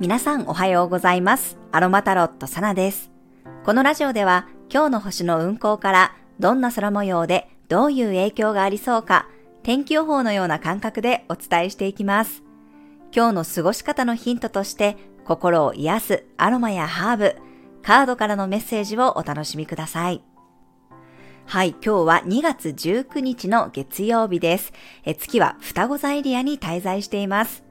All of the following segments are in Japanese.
皆さんおはようございます。アロマタロットサナです。このラジオでは今日の星の運行からどんな空模様でどういう影響がありそうか天気予報のような感覚でお伝えしていきます。今日の過ごし方のヒントとして心を癒すアロマやハーブ、カードからのメッセージをお楽しみください。はい、今日は2月19日の月曜日です。え月は双子座エリアに滞在しています。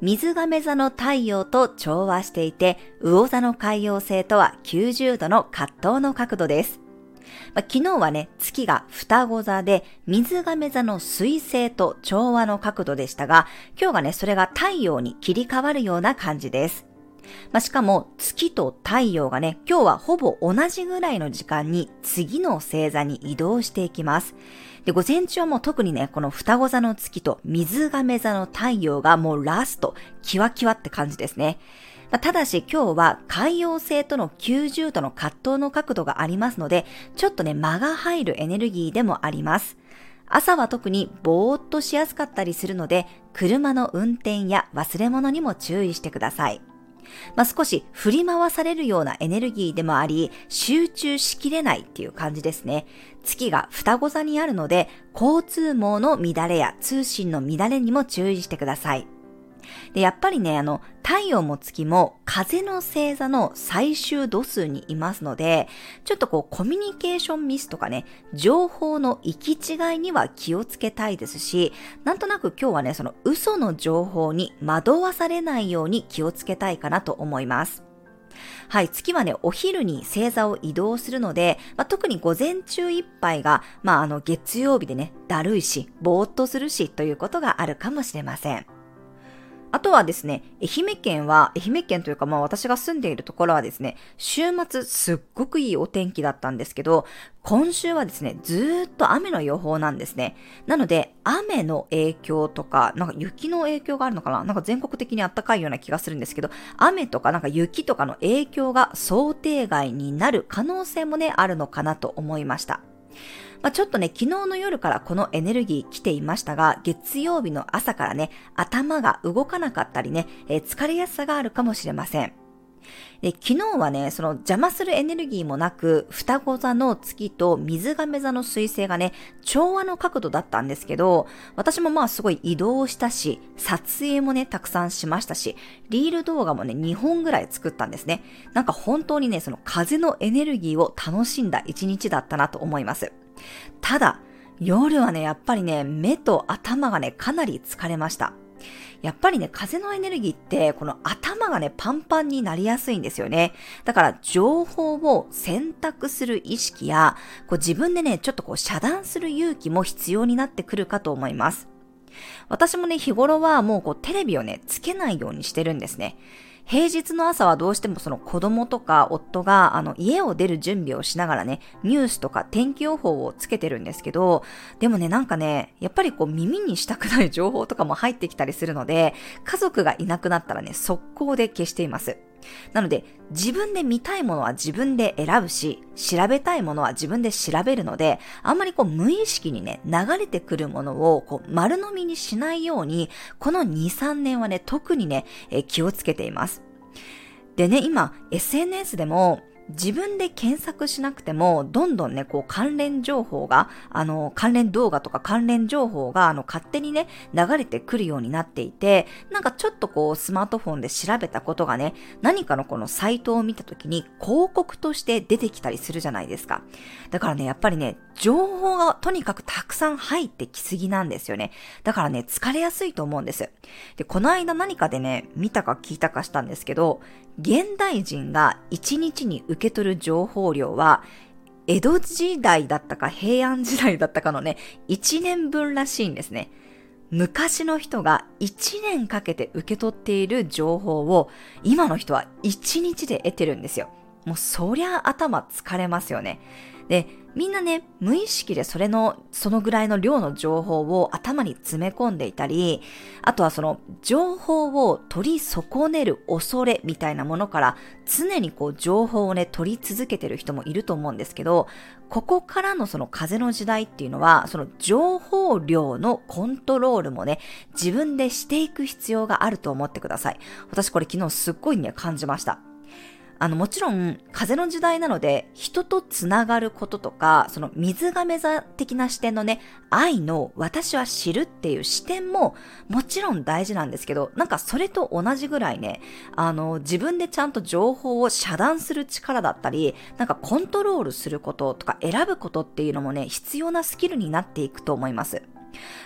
水亀座の太陽と調和していて、魚座の海洋星とは90度の葛藤の角度です。まあ、昨日はね、月が双子座で、水亀座の水星と調和の角度でしたが、今日がね、それが太陽に切り替わるような感じです。まあ、しかも月と太陽がね、今日はほぼ同じぐらいの時間に次の星座に移動していきます。で、午前中はもう特にね、この双子座の月と水亀座の太陽がもうラスト、キワキワって感じですね。ただし今日は海洋星との90度の葛藤の角度がありますので、ちょっとね、間が入るエネルギーでもあります。朝は特にぼーっとしやすかったりするので、車の運転や忘れ物にも注意してください。まあ、少し振り回されるようなエネルギーでもあり、集中しきれないっていう感じですね。月が双子座にあるので、交通網の乱れや通信の乱れにも注意してください。で、やっぱりね、あの、太陽も月も風の星座の最終度数にいますので、ちょっとこうコミュニケーションミスとかね、情報の行き違いには気をつけたいですし、なんとなく今日はね、その嘘の情報に惑わされないように気をつけたいかなと思います。はい、月はね、お昼に星座を移動するので、まあ、特に午前中いっぱいが、まあ、あの、月曜日でね、だるいし、ぼーっとするし、ということがあるかもしれません。あとはですね、愛媛県は、愛媛県というかまあ私が住んでいるところはですね、週末すっごくいいお天気だったんですけど、今週はですね、ずっと雨の予報なんですね。なので、雨の影響とか、なんか雪の影響があるのかななんか全国的に暖かいような気がするんですけど、雨とかなんか雪とかの影響が想定外になる可能性もね、あるのかなと思いました。まあ、ちょっとね、昨日の夜からこのエネルギー来ていましたが、月曜日の朝からね、頭が動かなかったりね、えー、疲れやすさがあるかもしれません。で昨日はね、その邪魔するエネルギーもなく、双子座の月と水亀座の水星がね、調和の角度だったんですけど、私もまあすごい移動したし、撮影もね、たくさんしましたし、リール動画もね、2本ぐらい作ったんですね。なんか本当にね、その風のエネルギーを楽しんだ一日だったなと思います。ただ、夜はね、やっぱりね、目と頭がね、かなり疲れました。やっぱりね、風のエネルギーって、この頭がね、パンパンになりやすいんですよね。だから、情報を選択する意識や、こう自分でね、ちょっとこう遮断する勇気も必要になってくるかと思います。私もね、日頃はもうこうテレビをね、つけないようにしてるんですね。平日の朝はどうしてもその子供とか夫があの家を出る準備をしながらね、ニュースとか天気予報をつけてるんですけど、でもね、なんかね、やっぱりこう耳にしたくない情報とかも入ってきたりするので、家族がいなくなったらね、速攻で消しています。なので、自分で見たいものは自分で選ぶし、調べたいものは自分で調べるので、あんまりこう無意識にね、流れてくるものをこう丸飲みにしないように、この2、3年はね、特にね、え気をつけています。でね、今、SNS でも、自分で検索しなくても、どんどんね、こう関連情報が、あの、関連動画とか関連情報が、あの、勝手にね、流れてくるようになっていて、なんかちょっとこう、スマートフォンで調べたことがね、何かのこのサイトを見たときに広告として出てきたりするじゃないですか。だからね、やっぱりね、情報がとにかくたくさん入ってきすぎなんですよね。だからね、疲れやすいと思うんです。で、この間何かでね、見たか聞いたかしたんですけど、現代人が1日に受け取る情報量は、江戸時代だったか平安時代だったかのね、1年分らしいんですね。昔の人が1年かけて受け取っている情報を今の人は1日で得てるんですよ。もうそりゃ頭疲れますよね。で、みんなね、無意識でそれの、そのぐらいの量の情報を頭に詰め込んでいたり、あとはその情報を取り損ねる恐れみたいなものから常にこう情報をね、取り続けてる人もいると思うんですけど、ここからのその風の時代っていうのは、その情報量のコントロールもね、自分でしていく必要があると思ってください。私これ昨日すっごいね、感じました。あの、もちろん、風の時代なので、人とつながることとか、その水亀座的な視点のね、愛の私は知るっていう視点も、もちろん大事なんですけど、なんかそれと同じぐらいね、あの、自分でちゃんと情報を遮断する力だったり、なんかコントロールすることとか選ぶことっていうのもね、必要なスキルになっていくと思います。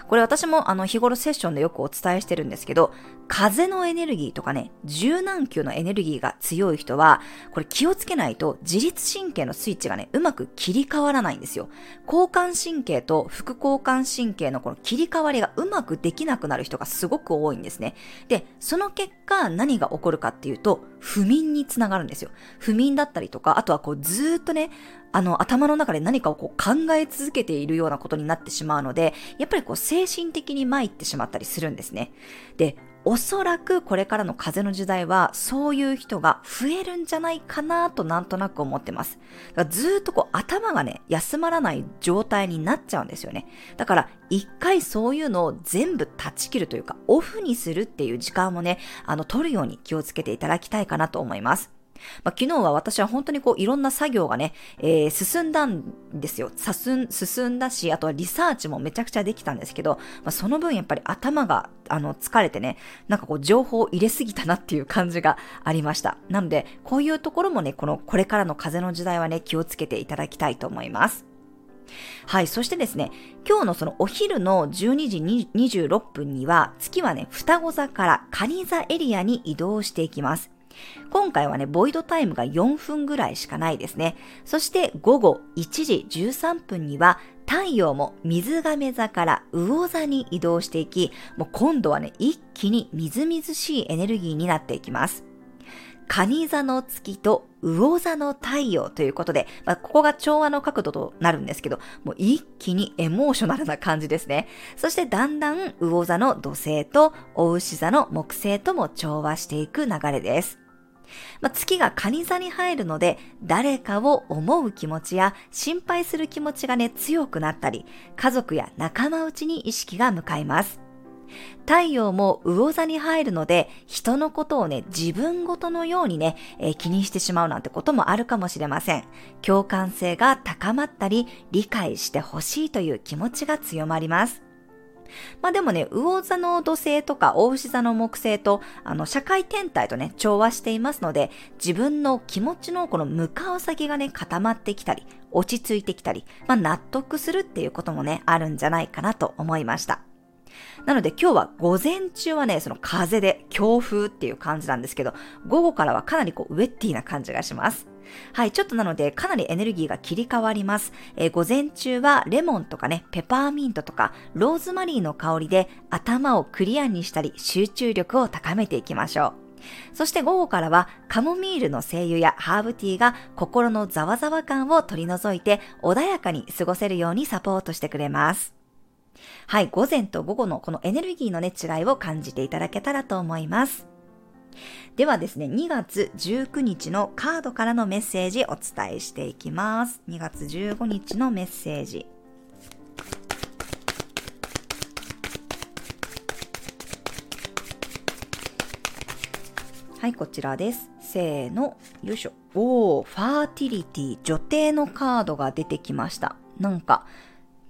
これ私もあの日頃セッションでよくお伝えしてるんですけど、風のエネルギーとかね、柔軟球のエネルギーが強い人は、これ気をつけないと自律神経のスイッチがね、うまく切り替わらないんですよ。交感神経と副交感神経のこの切り替わりがうまくできなくなる人がすごく多いんですね。で、その結果何が起こるかっていうと、不眠につながるんですよ。不眠だったりとか、あとはこうずーっとね、あの、頭の中で何かをこう考え続けているようなことになってしまうので、やっぱりこう精神的に参ってしまったりするんですね。で、おそらくこれからの風の時代はそういう人が増えるんじゃないかなとなんとなく思ってます。だからずっとこう頭がね、休まらない状態になっちゃうんですよね。だから一回そういうのを全部断ち切るというかオフにするっていう時間もね、あの取るように気をつけていただきたいかなと思います。まあ、昨日は私は本当にこういろんな作業がね、えー、進んだんですよ。進んだし、あとはリサーチもめちゃくちゃできたんですけど、まあ、その分やっぱり頭があの疲れてね、なんかこう情報を入れすぎたなっていう感じがありました。なので、こういうところもね、このこれからの風の時代はね、気をつけていただきたいと思います。はい。そしてですね、今日のそのお昼の12時26分には、月はね、双子座から蟹座エリアに移動していきます。今回はね、ボイドタイムが4分ぐらいしかないですね。そして午後1時13分には太陽も水亀座から魚座に移動していき、もう今度はね、一気にみずみずしいエネルギーになっていきます。蟹座の月と魚座の太陽ということで、まあ、ここが調和の角度となるんですけど、もう一気にエモーショナルな感じですね。そしてだんだん魚座の土星とお牛座の木星とも調和していく流れです。まあ、月が蟹座に入るので、誰かを思う気持ちや心配する気持ちがね、強くなったり、家族や仲間内に意識が向かいます。太陽も魚座に入るので、人のことをね、自分ごとのようにね、えー、気にしてしまうなんてこともあるかもしれません。共感性が高まったり、理解してほしいという気持ちが強まります。まあでもね、魚座の土星とか大牛座の木星と、あの、社会天体とね、調和していますので、自分の気持ちのこの向かう先がね、固まってきたり、落ち着いてきたり、まあ納得するっていうこともね、あるんじゃないかなと思いました。なので今日は午前中はね、その風で強風っていう感じなんですけど、午後からはかなりこうウェッティな感じがします。はい、ちょっとなのでかなりエネルギーが切り替わります。えー、午前中はレモンとかね、ペパーミントとかローズマリーの香りで頭をクリアにしたり集中力を高めていきましょう。そして午後からはカモミールの精油やハーブティーが心のざわざわ感を取り除いて穏やかに過ごせるようにサポートしてくれます。はい、午前と午後のこのエネルギーのね、違いを感じていただけたらと思います。ではですね、2月19日のカードからのメッセージお伝えしていきます。2月15日のメッセージ。はい、こちらです。せーの、よいしょ。おー、ファーティリティ、女帝のカードが出てきました。なんか、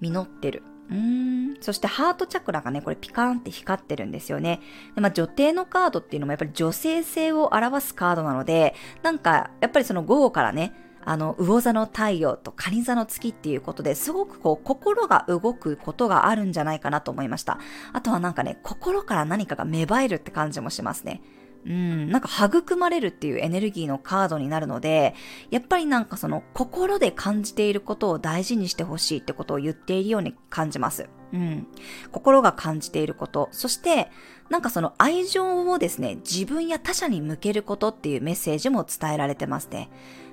実ってる。うーん。そしてハートチャクラがね、これピカーンって光ってるんですよね。で、まあ、女帝のカードっていうのもやっぱり女性性を表すカードなので、なんか、やっぱりその午後からね、あの、魚座の太陽と蟹座の月っていうことですごくこう、心が動くことがあるんじゃないかなと思いました。あとはなんかね、心から何かが芽生えるって感じもしますね。うん、なんか育まれるっていうエネルギーのカードになるので、やっぱりなんかその心で感じていることを大事にしてほしいってことを言っているように感じます。うん。心が感じていること、そして、なんかその愛情をですね、自分や他者に向けることっていうメッセージも伝えられてますね。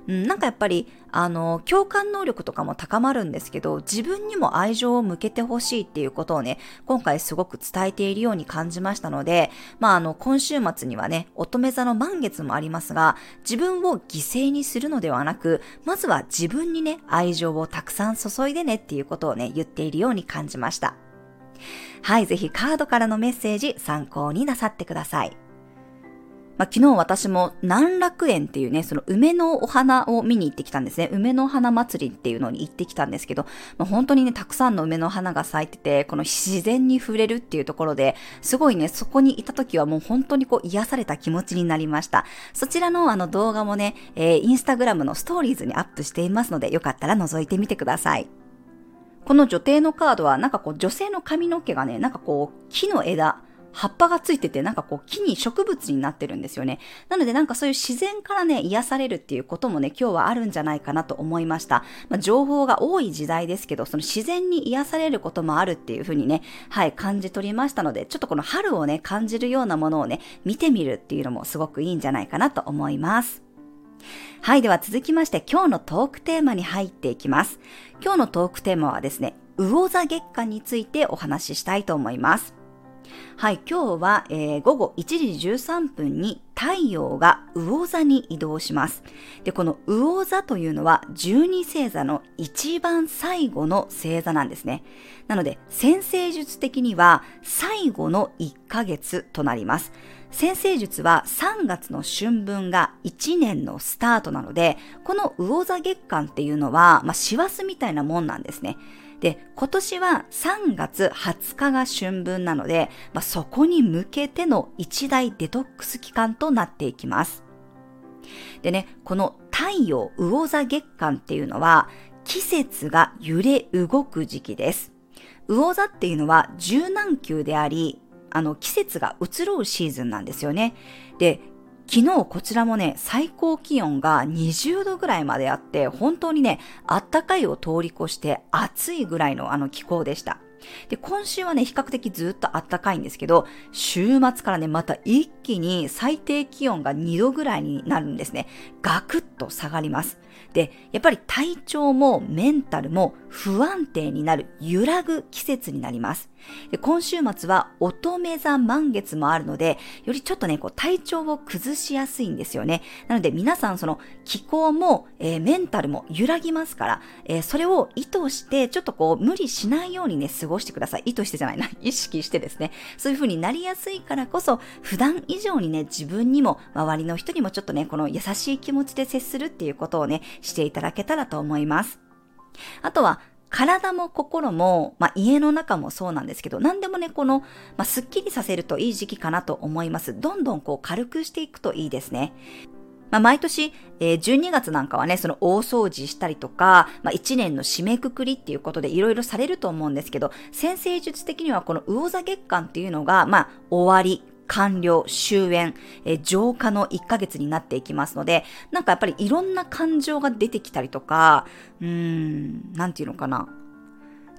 うん、なんかやっぱり、あの、共感能力とかも高まるんですけど、自分にも愛情を向けてほしいっていうことをね、今回すごく伝えているように感じましたので、まあ、あの、今週末にはね、乙女座の満月もありますが、自分を犠牲にするのではなく、まずは自分にね、愛情をたくさん注いでねっていうことをね、言っているように感じました。はい、ぜひカードからのメッセージ参考になさってください。まあ、昨日私も南楽園っていうね、その梅のお花を見に行ってきたんですね。梅の花祭りっていうのに行ってきたんですけど、まあ、本当にね、たくさんの梅の花が咲いてて、この自然に触れるっていうところで、すごいね、そこにいた時はもう本当にこう癒された気持ちになりました。そちらのあの動画もね、えー、インスタグラムのストーリーズにアップしていますので、よかったら覗いてみてください。この女帝のカードは、なんかこう女性の髪の毛がね、なんかこう木の枝、葉っぱがついてて、なんかこう木に植物になってるんですよね。なのでなんかそういう自然からね、癒されるっていうこともね、今日はあるんじゃないかなと思いました。まあ、情報が多い時代ですけど、その自然に癒されることもあるっていうふうにね、はい、感じ取りましたので、ちょっとこの春をね、感じるようなものをね、見てみるっていうのもすごくいいんじゃないかなと思います。はい、では続きまして今日のトークテーマに入っていきます。今日のトークテーマはですね、魚座月間についてお話ししたいと思います。はい、今日は、えー、午後1時13分に太陽が魚座に移動します。で、この魚座というのは12星座の一番最後の星座なんですね。なので、先生術的には最後の1ヶ月となります。先生術は3月の春分が1年のスタートなので、この魚座月間っていうのは、まあ、師走みたいなもんなんですね。で、今年は3月20日が春分なので、まあ、そこに向けての一大デトックス期間となっていきます。でね、この太陽魚座月間っていうのは、季節が揺れ動く時期です。魚座っていうのは柔軟球であり、あの季節が移ろうシーズンなんですよね。で、昨日こちらもね、最高気温が20度ぐらいまであって、本当にね、あったかいを通り越して暑いぐらいのあの気候でした。で、今週はね、比較的ずっと暖かいんですけど、週末からね、また一気に最低気温が2度ぐらいになるんですね。ガクッと下がります。で、やっぱり体調もメンタルも不安定になる、揺らぐ季節になります。で今週末は乙女座満月もあるので、よりちょっとね、こう体調を崩しやすいんですよね。なので皆さんその気候も、えー、メンタルも揺らぎますから、えー、それを意図してちょっとこう無理しないようにね、過ごしてください。意図してじゃないな。意識してですね。そういう風になりやすいからこそ、普段以上にね、自分にも周りの人にもちょっとね、この優しい気持ちで接するっていうことをね、していただけたらと思います。あとは、体も心も、まあ、家の中もそうなんですけど、何でもね、この、まあ、すっきりさせるといい時期かなと思います。どんどんこう軽くしていくといいですね。まあ、毎年、えー、12月なんかはね、その大掃除したりとか、まあ、1年の締めくくりっていうことでいろいろされると思うんですけど、先生術的にはこの魚座月間っていうのが、まあ、終わり、完了、終焉、えー、浄化の1ヶ月になっていきますので、なんかやっぱりいろんな感情が出てきたりとか、うーん、なんていうのかな。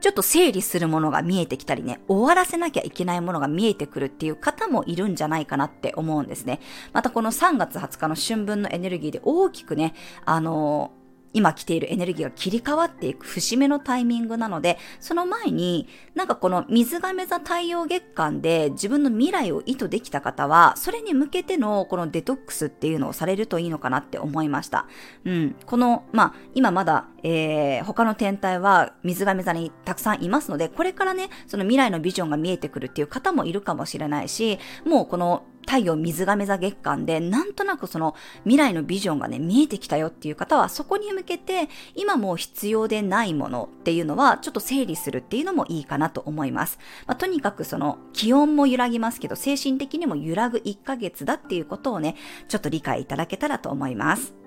ちょっと整理するものが見えてきたりね、終わらせなきゃいけないものが見えてくるっていう方もいるんじゃないかなって思うんですね。またこの3月20日の春分のエネルギーで大きくね、あのー今来ているエネルギーが切り替わっていく節目のタイミングなので、その前に、なんかこの水亀座太陽月間で自分の未来を意図できた方は、それに向けてのこのデトックスっていうのをされるといいのかなって思いました。うん。この、まあ、今まだ、えー、他の天体は水亀座にたくさんいますので、これからね、その未来のビジョンが見えてくるっていう方もいるかもしれないし、もうこの太陽水亀座月間で、なんとなくその未来のビジョンがね、見えてきたよっていう方は、そこに向けて、今もう必要でないものっていうのは、ちょっと整理するっていうのもいいかなと思います。まあ、とにかくその、気温も揺らぎますけど、精神的にも揺らぐ1ヶ月だっていうことをね、ちょっと理解いただけたらと思います。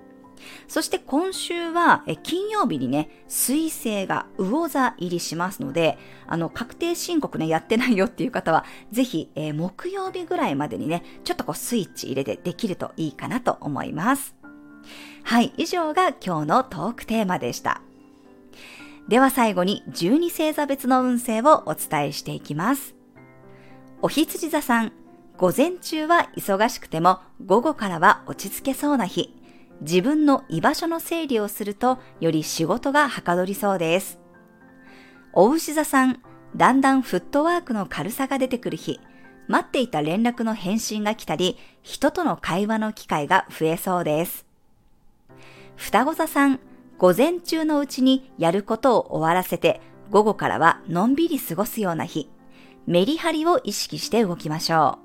そして今週は、え金曜日にね、水星が魚座入りしますので、あの、確定申告ね、やってないよっていう方は、ぜひ、えー、木曜日ぐらいまでにね、ちょっとこうスイッチ入れてできるといいかなと思います。はい、以上が今日のトークテーマでした。では最後に12星座別の運勢をお伝えしていきます。お羊座さん、午前中は忙しくても午後からは落ち着けそうな日。自分の居場所の整理をするとより仕事がはかどりそうです。お牛座さん、だんだんフットワークの軽さが出てくる日。待っていた連絡の返信が来たり、人との会話の機会が増えそうです。双子座さん、午前中のうちにやることを終わらせて、午後からはのんびり過ごすような日。メリハリを意識して動きましょ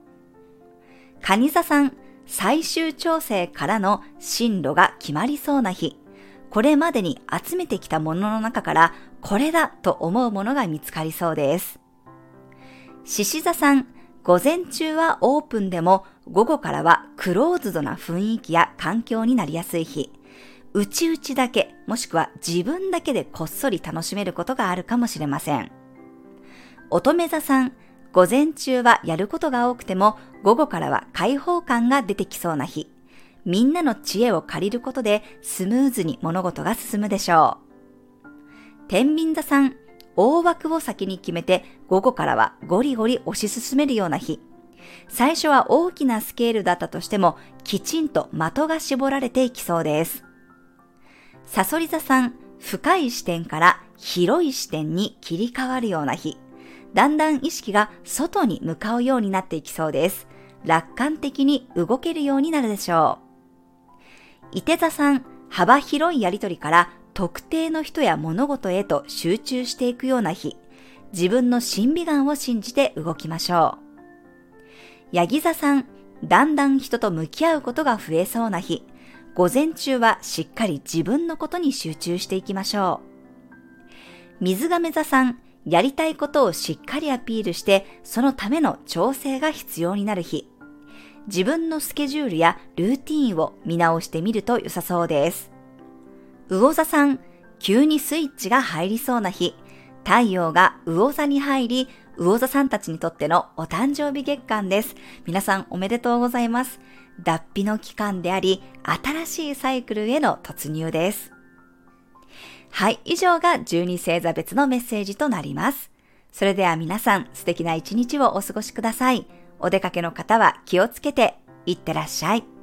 う。蟹座さん、最終調整からの進路が決まりそうな日。これまでに集めてきたものの中からこれだと思うものが見つかりそうです。獅子座さん、午前中はオープンでも午後からはクローズドな雰囲気や環境になりやすい日。内々だけ、もしくは自分だけでこっそり楽しめることがあるかもしれません。乙女座さん、午前中はやることが多くても、午後からは開放感が出てきそうな日。みんなの知恵を借りることでスムーズに物事が進むでしょう。天秤座さん、大枠を先に決めて、午後からはゴリゴリ推し進めるような日。最初は大きなスケールだったとしても、きちんと的が絞られていきそうです。サソリ座さん、深い視点から広い視点に切り替わるような日。だんだん意識が外に向かうようになっていきそうです。楽観的に動けるようになるでしょう。伊手座さん、幅広いやりとりから特定の人や物事へと集中していくような日。自分の審美眼を信じて動きましょう。ヤギ座さん、だんだん人と向き合うことが増えそうな日。午前中はしっかり自分のことに集中していきましょう。水亀座さん、やりたいことをしっかりアピールして、そのための調整が必要になる日。自分のスケジュールやルーティーンを見直してみると良さそうです。魚座さん、急にスイッチが入りそうな日。太陽が魚座に入り、魚座さんたちにとってのお誕生日月間です。皆さんおめでとうございます。脱皮の期間であり、新しいサイクルへの突入です。はい、以上が12星座別のメッセージとなります。それでは皆さん素敵な一日をお過ごしください。お出かけの方は気をつけていってらっしゃい。